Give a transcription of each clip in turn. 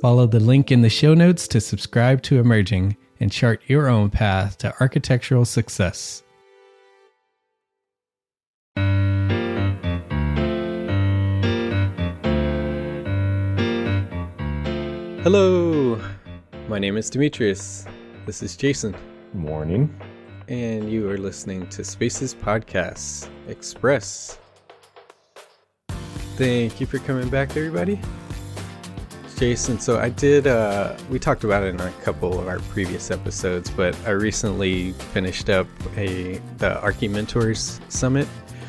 Follow the link in the show notes to subscribe to Emerging and chart your own path to architectural success. Hello, my name is Demetrius. This is Jason, Morning. and you are listening to Spaces Podcasts Express. Thank you for coming back, everybody. Jason, so I did, uh, we talked about it in a couple of our previous episodes, but I recently finished up a the Archie Mentors Summit.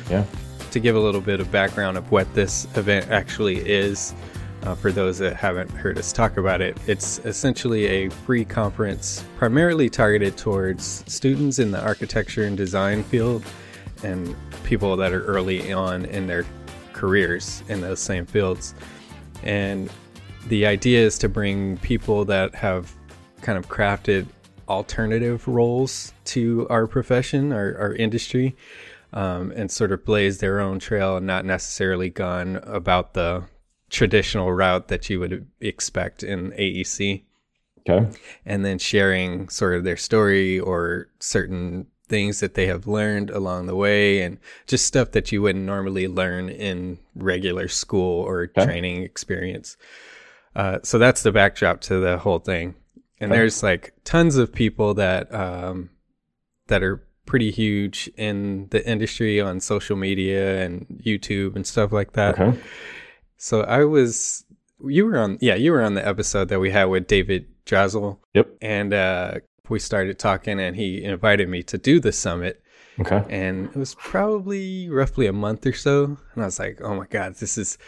Yeah. To give a little bit of background of what this event actually is, uh, for those that haven't heard us talk about it, it's essentially a free conference primarily targeted towards students in the architecture and design field and people that are early on in their careers in those same fields. And the idea is to bring people that have kind of crafted alternative roles to our profession, our, our industry, um, and sort of blaze their own trail and not necessarily gone about the traditional route that you would expect in AEC Okay. and then sharing sort of their story or certain things that they have learned along the way and just stuff that you wouldn't normally learn in regular school or Okay. training experience. Uh, so that's the backdrop to the whole thing. And there's like tons of people that um, that are pretty huge in the industry on social media and YouTube and stuff like that. Okay. So I was, you were on, yeah, you were on the episode that we had with David Drazil, Yep. and uh, we started talking, and he invited me to do the summit, Okay. and it was probably roughly a month or so, and I was like, oh my god, this is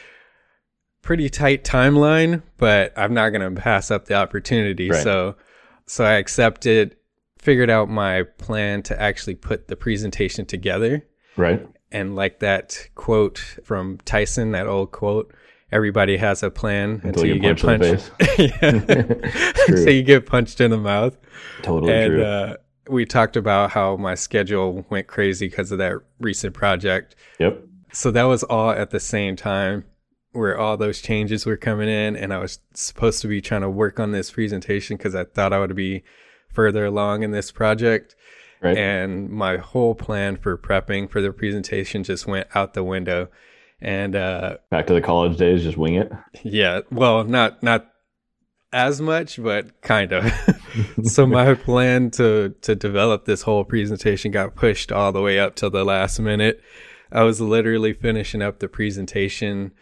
pretty tight timeline, but I'm not gonna pass up the opportunity. Right. So, so I accepted, figured out my plan to actually put the presentation together Right. and like that quote from Tyson, that old quote, everybody has a plan until, you, get punched in punched. True. you get punched in the mouth. Totally and true. uh, we talked about how my schedule went crazy because of that recent project. yep. So that was all at the same time where all those changes were coming in and I was supposed to be trying to work on this presentation because I thought I would be further along in this project Right. and my whole plan for prepping for the presentation just went out the window and uh Back to the college days, just wing it. yeah well not not as much but kind of so my plan to to develop this whole presentation got pushed all the way up till the last minute i was literally finishing up the presentation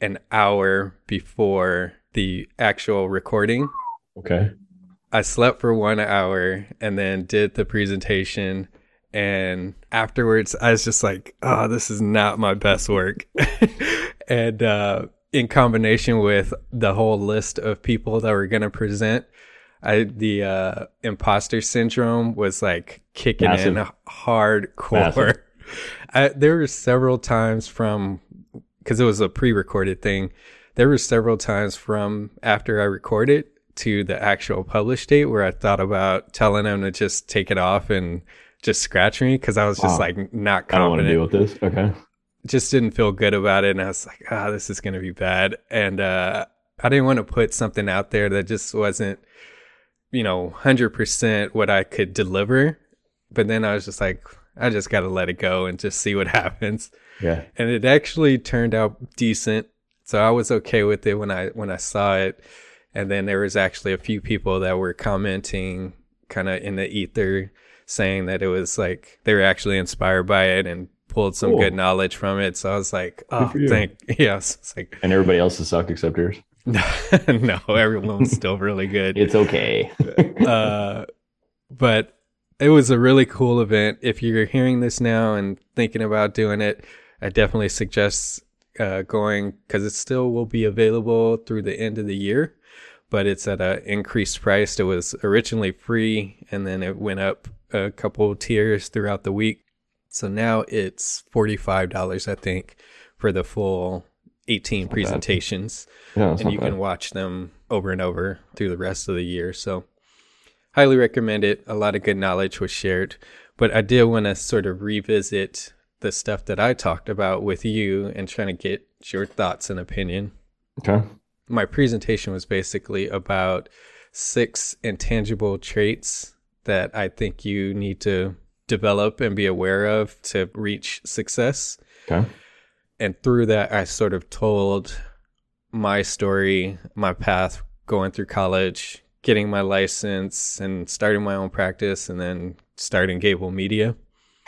an hour before the actual recording Okay. I slept for one hour and then did the presentation And afterwards, I was just like, oh, this is not my best work. and uh, in combination with the whole list of people that were going to present, I, the uh, imposter syndrome was like kicking Massive. in hardcore. I, there were several times from because it was a pre-recorded thing. There were several times from after I recorded to the actual publish date where I thought about telling them to just take it off and just scratch me because I was just Wow. like not confident. I don't want to deal with this. Okay. just didn't feel good about it and i was like ah this is going to be bad and uh i didn't want to put something out there that just wasn't you know 100% what i could deliver but then i was just like i just got to let it go and just see what happens Yeah. and it actually turned out decent so i was okay with it when i when i saw it and then there was actually a few people that were commenting kind of in the ether saying that it was like they were actually inspired by it and pulled some Cool. good knowledge from it so i was like oh thank yes it's like And everybody else has sucked except yours. no everyone's still really good It's okay. uh, but it was a really cool event. If you're hearing this now and thinking about doing it, I definitely suggest uh, going because it still will be available through the end of the year, but it's at an increased price. It was originally free and then it went up a couple tiers throughout the week. So now it's $45, I think, for the full 18 bad. presentations yeah, and you bad. can watch them over and over through the rest of the year. So, highly recommend it. A lot of good knowledge was shared, but I did want to sort of revisit the stuff that I talked about with you and trying to get your thoughts and opinion. Okay. My presentation was basically about six intangible traits that I think you need to develop and be aware of to reach success Okay. and through that i sort of told my story my path going through college getting my license and starting my own practice and then starting gable media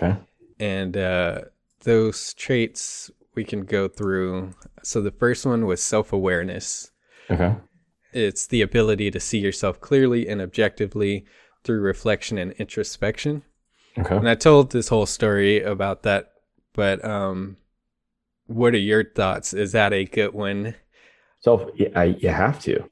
Okay. And uh, those traits we can go through so the first one was self-awareness Okay. it's the ability to see yourself clearly and objectively through reflection and introspection Okay. and I told this whole story about that, but um, what are your thoughts? Is that a good one? So yeah, I, you have to.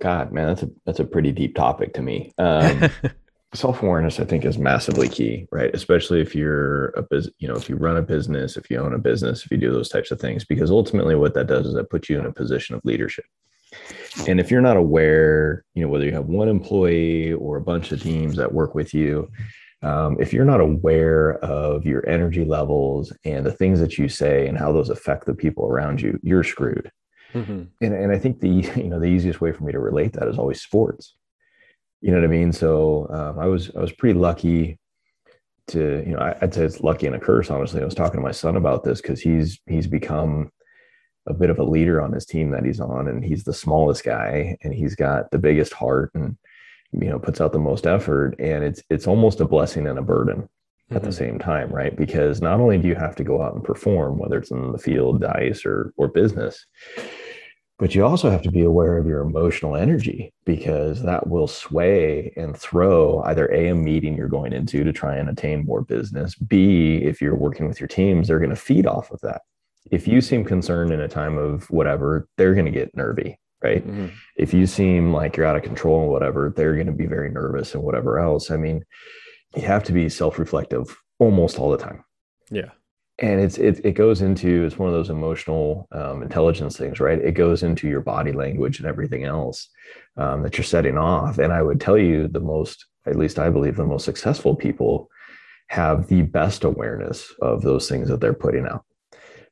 God, man, that's a that's a pretty deep topic to me. Um, self awareness, I think, is massively key, right? Especially if you're a bus, you know, if you run a business, if you own a business, if you do those types of things, because ultimately, what that does is that puts you in a position of leadership. And if you're not aware, you know, whether you have one employee or a bunch of teams that work with you, um, if you're not aware of your energy levels and the things that you say and how those affect the people around you, you're screwed Mhm. and and I think the you know the easiest way for me to relate that is always sports. You know what I mean? So um, I was I was pretty lucky to you know I, I'd say it's lucky and a curse. Honestly, I was talking to my son about this because he's he's become a bit of a leader on his team that he's on, and he's the smallest guy, and he's got the biggest heart, and you know puts out the most effort, and it's it's almost a blessing and a burden at the Mhm. same time, right? Because not only do you have to go out and perform, whether it's in the field, dice, or or business, but you also have to be aware of your emotional energy because that will sway and throw either a a meeting you're going into to try and attain more business. B, if you're working with your teams, they're going to feed off of that. If you seem concerned in a time of whatever, they're going to get nervy, right? Mhm. if you seem like you're out of control and whatever, they're going to be very nervous and whatever else. I mean, you have to be self-reflective almost all the time. Yeah. And it's it, it goes into it's one of those emotional um, intelligence things, right? It goes into your body language and everything else um, that you're setting off. And I would tell you the most, at least I believe, the most successful people have the best awareness of those things that they're putting out.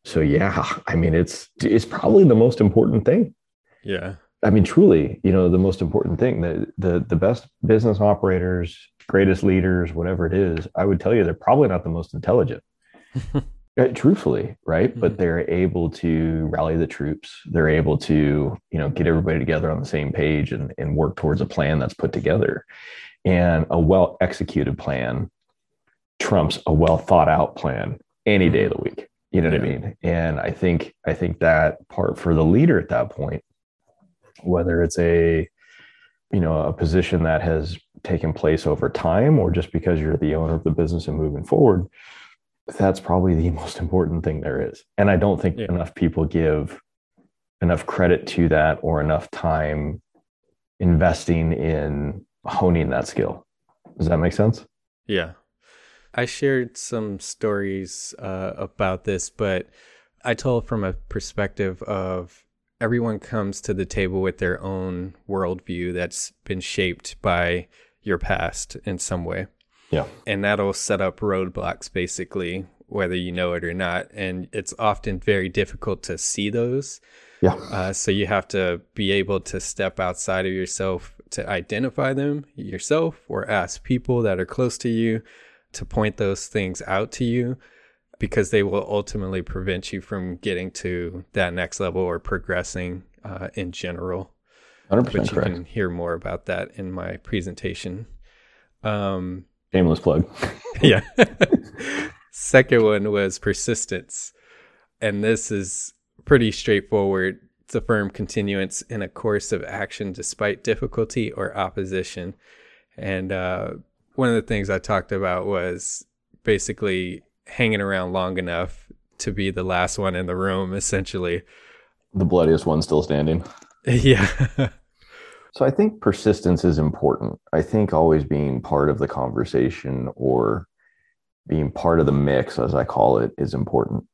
So yeah, I mean, it's it's probably the most important thing. Yeah. I mean, truly, you know, the most important thing, the the the best business operators, greatest leaders, whatever it is, I would tell you they're probably not the most intelligent. Uh, truthfully, right? But Mhm. they're able to rally the troops. They're able to, you know, get everybody together on the same page and, and work towards a plan that's put together. And a well executed plan trumps a well thought out plan any day of the week. You know what I mean? And I think I think that part for the leader at that point, whether it's a you know a position that has taken place over time or just because you're the owner of the business and moving forward, that's probably the most important thing there is. And I don't think Yeah. enough people give enough credit to that or enough time investing in honing that skill. Does that make sense? Yeah. I shared some stories uh, about this, but I told from a perspective of everyone comes to the table with their own worldview that's been shaped by your past in some way. Yeah. And that'll set up roadblocks basically, whether you know it or not. And it's often very difficult to see those. Yeah. Uh, so you have to be able to step outside of yourself to identify them yourself or ask people that are close to you to point those things out to you because they will ultimately prevent you from getting to that next level or progressing uh, in general. 100% But you correct. can hear more about that in my presentation. Um, Shameless plug. yeah. Second one was persistence. And this is pretty straightforward. It's a firm continuance in a course of action despite difficulty or opposition. And uh, one of the things I talked about was basically hanging around long enough to be the last one in the room, essentially. the bloodiest one still standing. yeah. So I think persistence is important. I think always being part of the conversation or being part of the mix, as I call it, is important.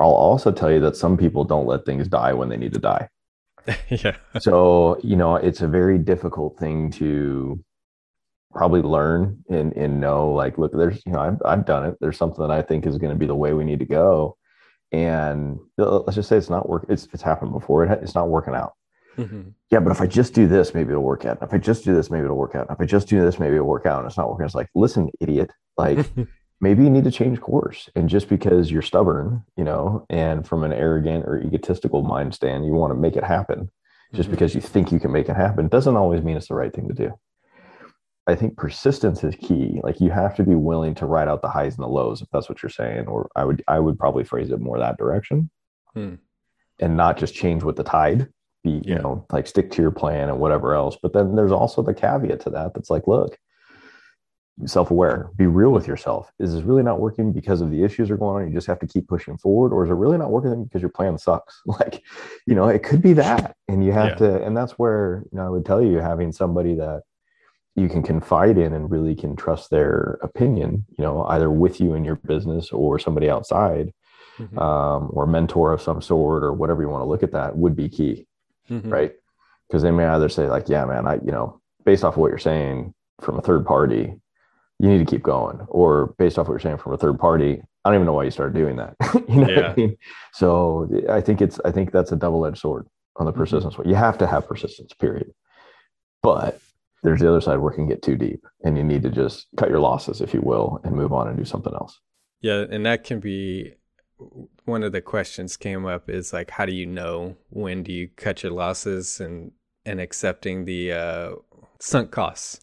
I'll also tell you that some people don't let things die when they need to die. yeah. So, you know, it's a very difficult thing to probably learn and, and know like, look, there's, you know, I've, I've done it. There's something that I think is going to be the way we need to go. And let's just say it's not work. It's, it's happened before. It, it's not working out. Mhm. yeah, but if I just do this, maybe it'll work out. If I just do this, maybe it'll work out. If I just do this, maybe it'll work out. And it's not working. It's like, listen, idiot. Like, maybe you need to change course. And just because you're stubborn, you know, and from an arrogant or egotistical mind stand, you want to make it happen just Mhm. because you think you can make it happen doesn't always mean it's the right thing to do. I think persistence is key. Like you have to be willing to ride out the highs and the lows, if that's what you're saying. Or I would I would probably phrase it more that direction. Hmm. And not just change with the tide. Be, you know, like stick to your plan and whatever else. But then there's also the caveat to that that's like, look, self-aware, be real with yourself. Is this really not working because of the issues are going on? You just have to keep pushing forward, or is it really not working because your plan sucks? Like, you know, it could be that. And you have Yeah. to, and that's where, you know, I would tell you having somebody that you can confide in and really can trust their opinion, you know, either with you in your business or somebody outside, Mhm. um, or mentor of some sort, or whatever you want to look at that would be key Mhm. right? Because they may either say like, "Yeah, man, I you know, based off of what you're saying from a third party, you need to keep going," or based off what you're saying from a third party, I don't even know why you started doing that. you know what Yeah. I mean? So I think it's I think that's a double edged sword on the Mhm. persistence. You have to have persistence, period. But there's the other side where it can get too deep, and you need to just cut your losses, if you will, and move on and do something else. Yeah, and that can be one of the questions came up is like how do you know when do you cut your losses and and accepting the uh sunk costs.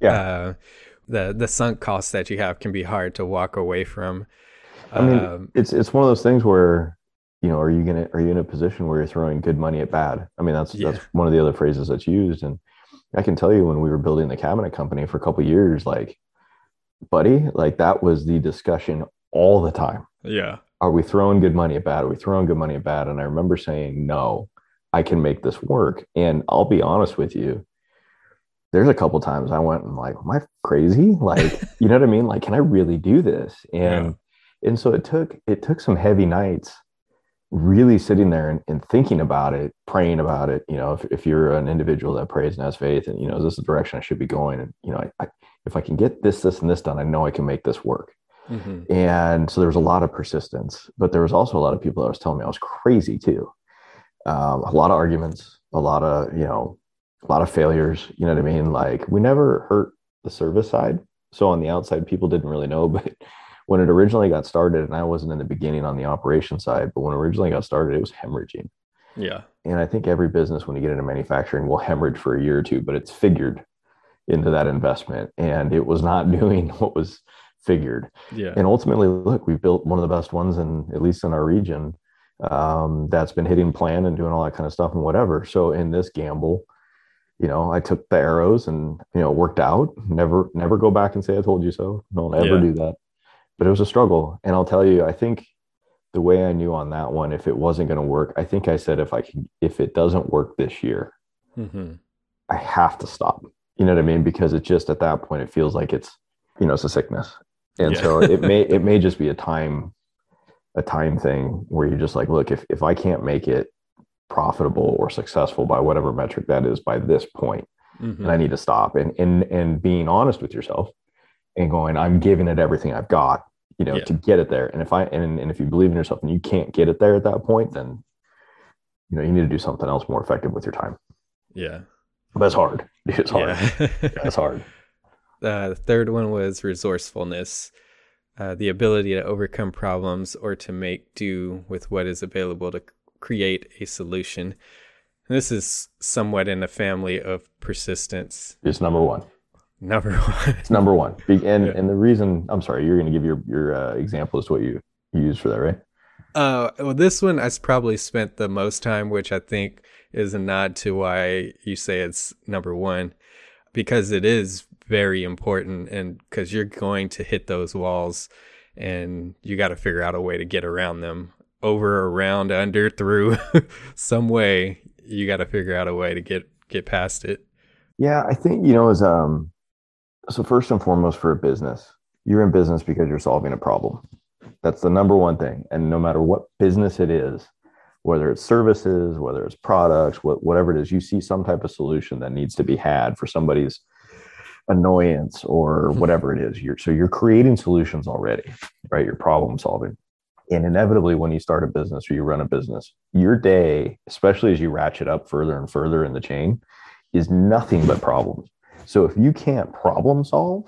Yeah. Uh the the sunk costs that you have can be hard to walk away from. I mean, um, it's it's one of those things where you know are you gonna are you in a position where you're throwing good money at bad i mean that's Yeah. that's one of the other phrases that's used and i can tell you when we were building the cabinet company for a couple of years like buddy like that was the discussion all the time yeah. Are we throwing good money at bad? Are we throwing good money at bad? And i remember saying no i can make this work. And i'll be honest with you there's a couple times i went and like am i crazy? Like you know what i mean? Like can i really do this? And and so it took it took some heavy nights really sitting there and, and thinking about it praying about it. You know if, if you're an individual that prays and has faith and you know is this the direction i should be going. And you know I, I, if i can get this this and this done i know i can make this work hmm and so there was a lot of persistence but there was also a lot of people that was telling me i was crazy too. Um, a lot of arguments a lot of you know a lot of failures you know what i mean? Like we never hurt the service side. So on the outside people didn't really know but when it originally got started and i wasn't in the beginning on the operation side but when it originally got started it was hemorrhaging. Yeah. and i think every business when you get into manufacturing will hemorrhage for a year or two but it's figured into that investment. And it was not doing what was figured Yeah. and ultimately look we've built one of the best ones in at least in our region um, that's been hitting plan and doing all that kind of stuff and whatever so in this gamble you know, I took the arrows and you know worked out. Never never go back and say I told you so. Don't ever Yeah. do that. But it was a struggle, and I'll tell you, I think the way I knew on that one, if it wasn't going to work, I think I said if I can, if it doesn't work this year, hmm I have to stop. You know what I mean? Because it just at that point it feels like it's you know it's a sickness, and Yeah. so it may it may just be a time a time thing where you're just like, look, if if I can't make it profitable or successful by whatever metric that is by this point, hmm and I need to stop and and and being honest with yourself and going, I'm giving it everything I've got, you know, Yeah. to get it there. And if I and, and if you believe in yourself and you can't get it there at that point, then you know you need to do something else more effective with your time. Yeah. But it's hard. It's hard. Yeah. It's hard. Uh, the third one was resourcefulness, uh, the ability to overcome problems or to make do with what is available to create a solution. And this is somewhat in a family of persistence. It's number one. Number one. It's number one. And Yeah. and the reason I'm sorry, you're going to give your your uh, example as to what you use for that, right? Uh, well, this one I probably spent the most time, which I think is a nod to why you say it's number one, because it is very important, and because you're going to hit those walls, and you got to figure out a way to get around them, over, around, under, through, some way. You got to figure out a way to get get past it. Yeah, I think you know as um so first and foremost for a business, you're in business because you're solving a problem. That's the number one thing. And no matter what business it is, whether it's services, whether it's products, what, whatever it is, you see some type of solution that needs to be had for somebody's annoyance or Mhm. whatever it is. You're so you're creating solutions already, right? You're problem solving. And inevitably, when you start a business or you run a business, your day, especially as you ratchet up further and further in the chain, is nothing but problems. So if you can't problem solve,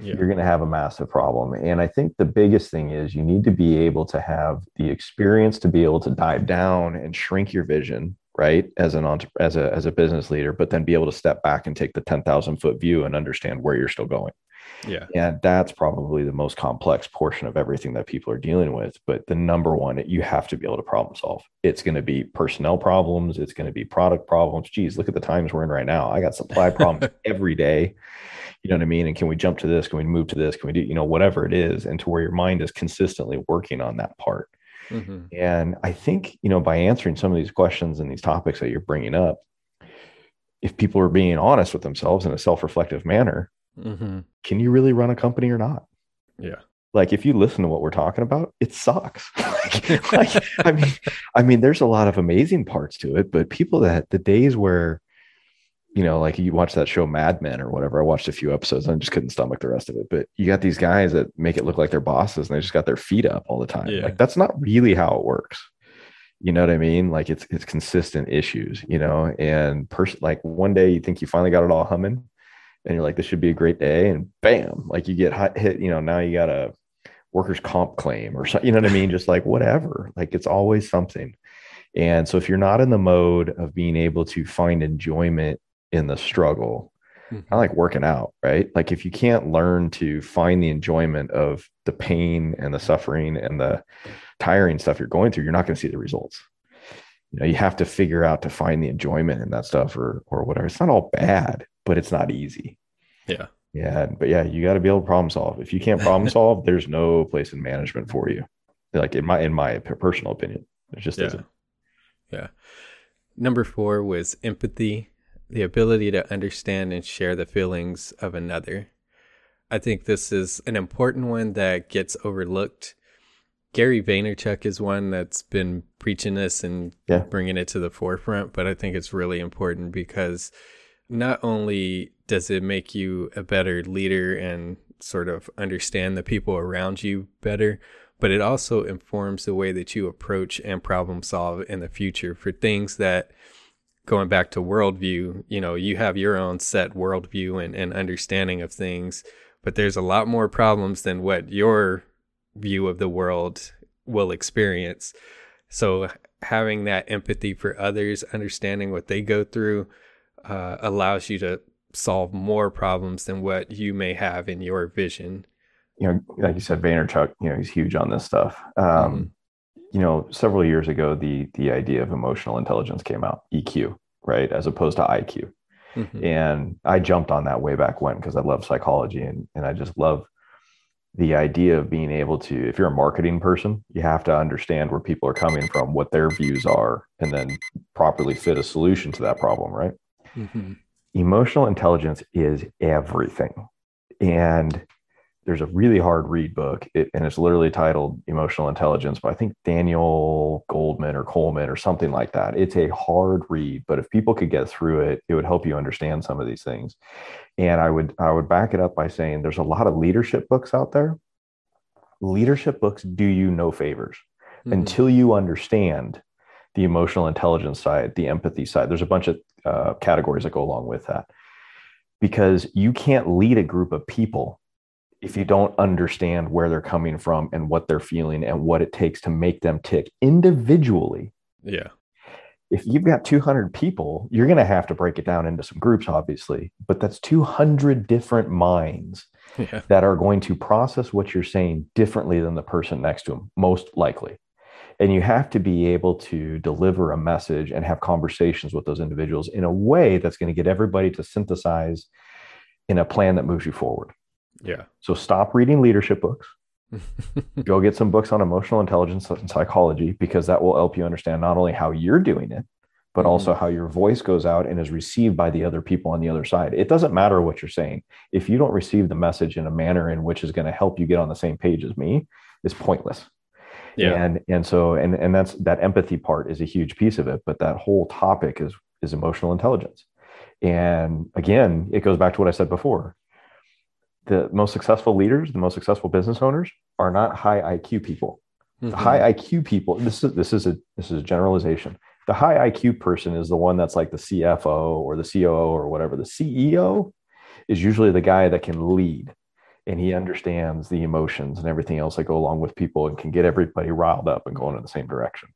Yeah. you're going to have a massive problem. And I think the biggest thing is you need to be able to have the experience to be able to dive down and shrink your vision, right? As an as a as a business leader, but then be able to step back and take the 10,000 foot view and understand where you're still going. Yeah. And that's probably the most complex portion of everything that people are dealing with. But the number one, you have to be able to problem solve. It's going to be personnel problems. It's going to be product problems. Geez, look at the times we're in right now. I got supply problems every day. You know what I mean? And can we jump to this? Can we move to this? Can we do, you know, whatever it is? And to where your mind is consistently working on that part. Hmm And I think, you know, by answering some of these questions and these topics that you're bringing up, if people are being honest with themselves in a self reflective manner, hmm can you really run a company or not? Yeah. Like if you listen to what we're talking about, it sucks. like, like, I mean, I mean, there's a lot of amazing parts to it, but people that the days where, you know, like you watch that show Mad Men or whatever. I watched a few episodes and I just couldn't stomach the rest of it. But you got these guys that make it look like they're bosses and they just got their feet up all the time. Yeah. Like that's not really how it works. You know what I mean? Like it's it's consistent issues, you know, and person like one day you think you finally got it all humming and you're like, this should be a great day. And bam, like you get hot, hit, you know, now you got a workers' comp claim or something, you know what I mean? Just like whatever, like it's always something. And so if you're not in the mode of being able to find enjoyment in the struggle, kind of mm-hmm. like working out, right? Like if you can't learn to find the enjoyment of the pain and the suffering and the tiring stuff you're going through, you're not going to see the results. You know, you have to figure out to find the enjoyment in that stuff or or whatever. It's not all bad, but it's not easy. Yeah. Yeah, but yeah, you got to be able to problem solve. If you can't problem solve, there's no place in management for you. Like in my in my personal opinion, it just Yeah. isn't. Yeah. Number four was empathy, the ability to understand and share the feelings of another. I think this is an important one that gets overlooked. Gary Vaynerchuk is one that's been preaching this and Yeah. bringing it to the forefront, but I think it's really important because not only does it make you a better leader and sort of understand the people around you better, but it also informs the way that you approach and problem solve in the future for things that going back to worldview, you know, you have your own set worldview and, and understanding of things, but there's a lot more problems than what your view of the world will experience. So having that empathy for others, understanding what they go through, uh, allows you to solve more problems than what you may have in your vision. you know, like you said, Vaynerchuk, you know, he's huge on this stuff. Um, You know, several years ago, the the idea of emotional intelligence came out, EQ, right, as opposed to IQ. Mhm. And I jumped on that way back when because I love psychology and, and I just love the idea of being able to, if you're a marketing person, you have to understand where people are coming from, what their views are, and then properly fit a solution to that problem, right? Mhm. Emotional intelligence is everything. And there's a really hard read book, it, and it's literally titled Emotional Intelligence but I think Daniel Goldman or Coleman or something like that. It's a hard read, but if people could get through it, it would help you understand some of these things. And I would I would back it up by saying there's a lot of leadership books out there. Leadership books do you no favors Mhm. until you understand the emotional intelligence side, the empathy side. There's a bunch of uh, categories that go along with that because you can't lead a group of people if you don't understand where they're coming from and what they're feeling and what it takes to make them tick individually. yeah. If you've got 200 people, you're going to have to break it down into some groups, obviously, but that's 200 different minds Yeah. that are going to process what you're saying differently than the person next to them, most likely. And you have to be able to deliver a message and have conversations with those individuals in a way that's going to get everybody to synthesize in a plan that moves you forward. Yeah. So stop reading leadership books. Go get some books on emotional intelligence and psychology because that will help you understand not only how you're doing it, but Mhm. also how your voice goes out and is received by the other people on the other side. It doesn't matter what you're saying. If you don't receive the message in a manner in which is going to help you get on the same page as me, it's pointless. yeah. And and so and and that's that empathy part is a huge piece of it, but that whole topic is is emotional intelligence. And again, it goes back to what I said before. The most successful leaders, the most successful business owners are not high IQ people. Mhm. The high IQ people, this is this is a this is a generalization. The high IQ person is the one that's like the CFO or the COO or whatever. The CEO is usually the guy that can lead and he understands the emotions and everything else that go along with people and can get everybody riled up and going in the same direction.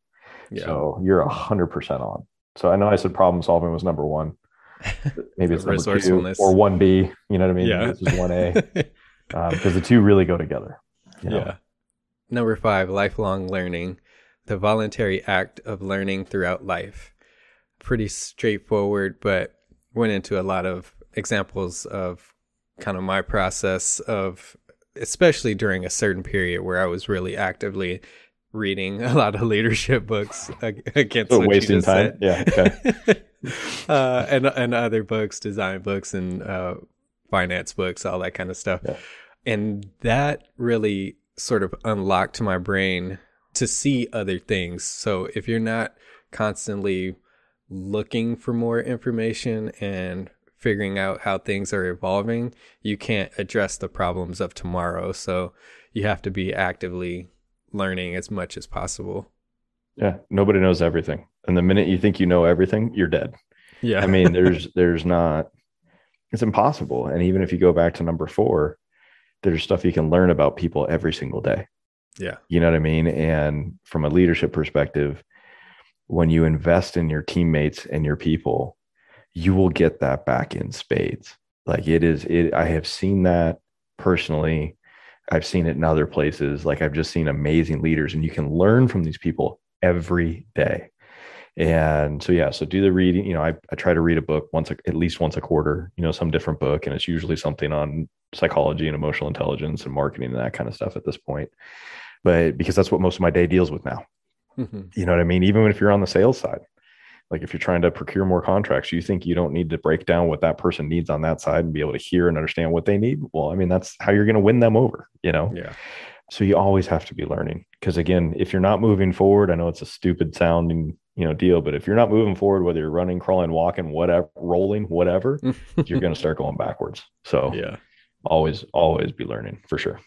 Yeah. So you're a hundred percent on. So I know I said problem solving was number one. Maybe it's number two or one B. You know what I mean? Yeah. This is one A um, because the two really go together. you know? Yeah. Number five, lifelong learning, the voluntary act of learning throughout life. Pretty straightforward, but went into a lot of examples of kind of my process of, especially during a certain period where I was really actively reading a lot of leadership books against So you wasting time? said. Yeah, uh, and and other books, design books, and uh, finance books, all that kind of stuff. Yeah. And that really sort of unlocked my brain to see other things. So if you're not constantly looking for more information and figuring out how things are evolving, you can't address the problems of tomorrow. So you have to be actively learning as much as possible. Yeah. Nobody knows everything. And the minute you think you know everything, you're dead. Yeah. I mean, there's there's not it's impossible. And even if you go back to number four, there's stuff you can learn about people every single day. yeah. You know what I mean? And from a leadership perspective, when you invest in your teammates and your people, you will get that back in spades. Like it is it I have seen that personally. I've seen it in other places. Like I've just seen amazing leaders and you can learn from these people every day. And so yeah, so do the reading. You know, I, I try to read a book once a, at least once a quarter, you know, some different book. And it's usually something on psychology and emotional intelligence and marketing and that kind of stuff at this point. But because that's what most of my day deals with now. Mhm. You know what I mean? Even if you're on the sales side, like if you're trying to procure more contracts, you think you don't need to break down what that person needs on that side and be able to hear and understand what they need. Well, I mean, that's how you're going to win them over, you know? Yeah. So you always have to be learning. Because again, if you're not moving forward, I know it's a stupid sounding, you know, deal, but if you're not moving forward, whether you're running, crawling, walking, whatever, rolling, whatever, you're going to start going backwards. So yeah. always, always be learning for sure.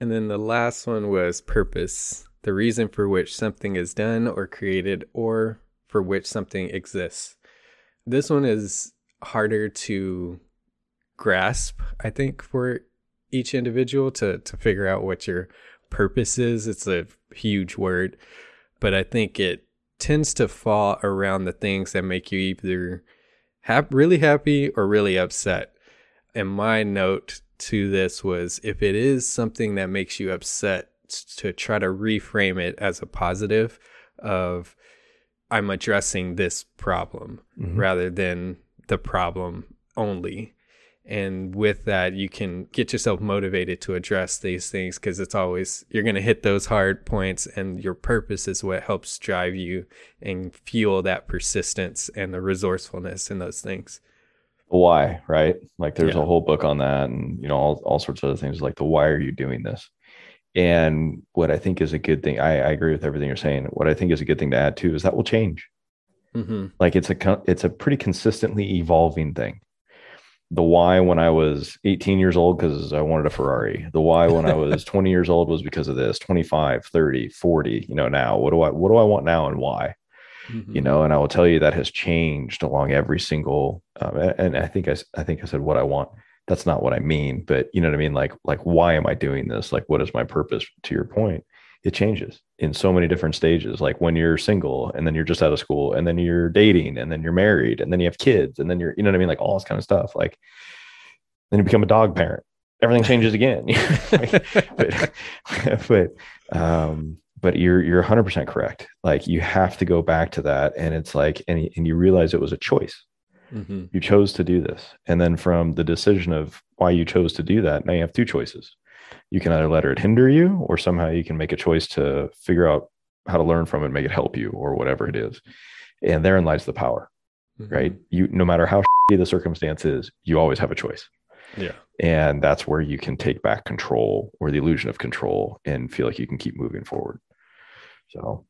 And then the last one was purpose, the reason for which something is done or created or for which something exists. This one is harder to grasp, I think, for each individual to to figure out what your purpose is. It's a huge word, but I think it tends to fall around the things that make you either hap- really happy or really upset. And my note to this was if it is something that makes you upset, to try to reframe it as a positive of I'm addressing this problem Mhm. rather than the problem only. And with that, you can get yourself motivated to address these things because it's always, you're going to hit those hard points, and your purpose is what helps drive you and fuel that persistence and the resourcefulness in those things. why, right? Like there's Yeah. a whole book on that and you know all, all sorts of other things like the why are you doing this? And what I think is a good thing, I, I agree with everything you're saying. What I think is a good thing to add too is that will change. hmm Like it's a it's a pretty consistently evolving thing. The why when I was 18 years old because I wanted a Ferrari. The why when I was 20 years old was because of this. 25, 30, 40. You know now what do I what do I want now and why? Mm-hmm. you know and i will tell you that has changed along every single um, and i think I, I think i said what i want that's not what i mean but you know what i mean? Like like why am i doing this? Like what is my purpose? To your point it changes in so many different stages. Like when you're single and then you're just out of school and then you're dating and then you're married and then you have kids and then you're you know what i mean? Like all this kind of stuff. Like then you become a dog parent. Everything changes again. But but um but you're you're 100% correct. Like you have to go back to that and it's like and, and you realize it was a choice hmm you chose to do this. And then from the decision of why you chose to do that now you have two choices. You can either let it hinder you or somehow you can make a choice to figure out how to learn from it make it help you or whatever it is. And therein lies the power right? You no matter how shitty the circumstance is you always have a choice. Yeah. and that's where you can take back control or the illusion of control and feel like you can keep moving forward. So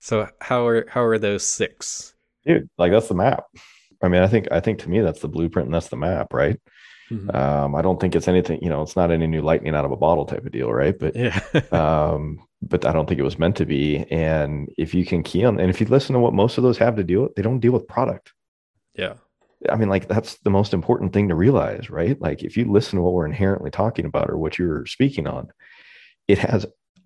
So how are how are those six? dude like that's the map i mean i think i think to me that's the blueprint and that's the map right Mhm. um i don't think it's anything you know it's not any new lightning out of a bottle type of deal right but yeah. um but i don't think it was meant to be and if you can key on and if you listen to what most of those have to deal with they don't deal with product yeah. I mean, like that's the most important thing to realize, right? Like if you listen to what we're inherently talking about or what you're speaking on, it has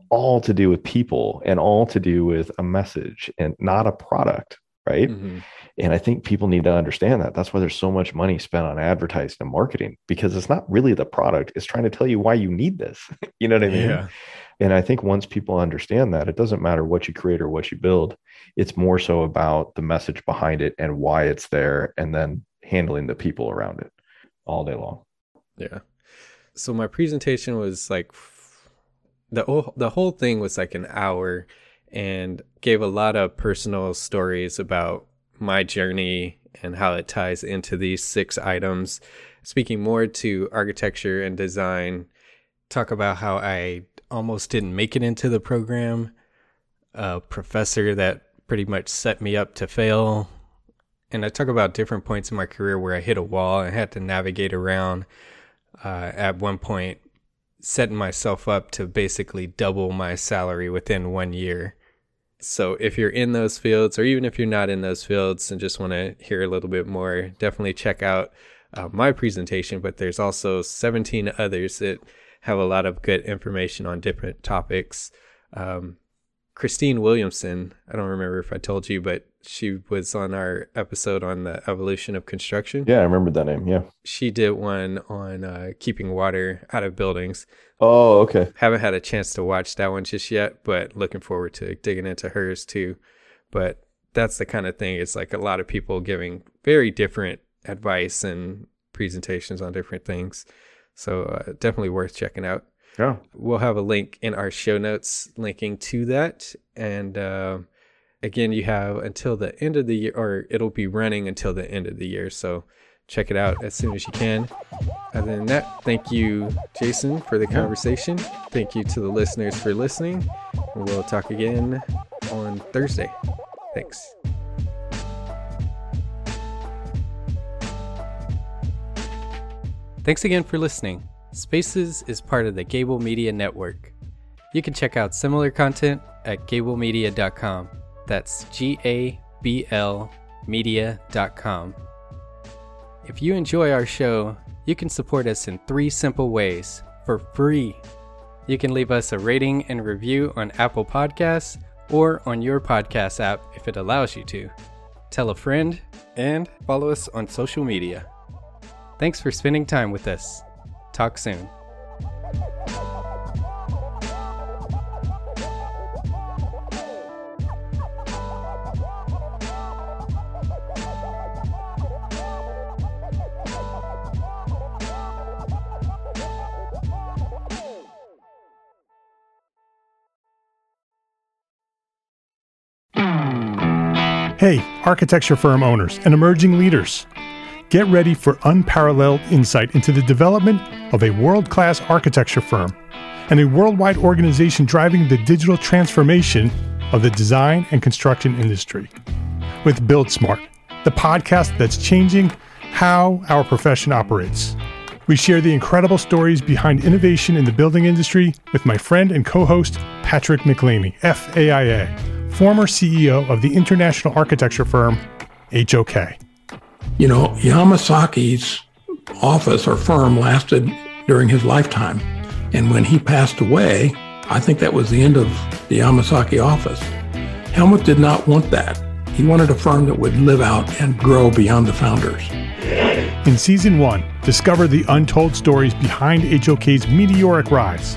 all to do with people and all to do with a message and not a product, right? Mhm. And I think people need to understand that. That's why there's so much money spent on advertising and marketing because it's not really the product, it's trying to tell you why you need this. you know what I mean? Yeah. And I think once people understand that, it doesn't matter what you create or what you build. It's more so about the message behind it and why it's there, and then handling the people around it all day long. Yeah. So my presentation was like the the whole thing was like an hour and gave a lot of personal stories about my journey and how it ties into these six items, speaking more to architecture and design. Talk about how I almost didn't make it into the program, a professor that pretty much set me up to fail. And I talk about different points in my career where I hit a wall and had to navigate around. Uh, at one point, setting myself up to basically double my salary within one year. So if you're in those fields, or even if you're not in those fields and just want to hear a little bit more, definitely check out uh, my presentation. But there's also 17 others that have a lot of good information on different topics. Um, Christine Williamson, I don't remember if I told you, but she was on our episode on the evolution of construction. Yeah, I remember that name. Yeah. She did one on uh, keeping water out of buildings. Oh, okay. Haven't had a chance to watch that one just yet, but looking forward to digging into hers too. But that's the kind of thing. It's like a lot of people giving very different advice and presentations on different things. So uh, definitely worth checking out. Yeah. We'll have a link in our show notes linking to that. And uh, again, you have until the end of the year, or it'll be running until the end of the year. So check it out as soon as you can. Other than that, thank you, Jason, for the conversation. Thank you to the listeners for listening. We'll talk again on Thursday. Thanks. Thanks again for listening. Spaces is part of the Gable Media Network. You can check out similar content at gablemedia.com. That's G A B L media.com. If you enjoy our show, you can support us in three simple ways for free. You can leave us a rating and review on Apple Podcasts or on your podcast app if it allows you to. Tell a friend and follow us on social media. Thanks for spending time with us. Talk soon. Hey, architecture firm owners and emerging leaders. Get ready for unparalleled insight into the development of a world class architecture firm and a worldwide organization driving the digital transformation of the design and construction industry. With Build Smart, the podcast that's changing how our profession operates. We share the incredible stories behind innovation in the building industry with my friend and co host, Patrick MacLeamy, FAIA, former CEO of the international architecture firm HOK. You know, Yamasaki's office or firm lasted during his lifetime. And when he passed away, I think that was the end of the Yamasaki office. Hellmuth did not want that. He wanted a firm that would live out and grow beyond the founders. In season one, discover the untold stories behind HOK's meteoric rise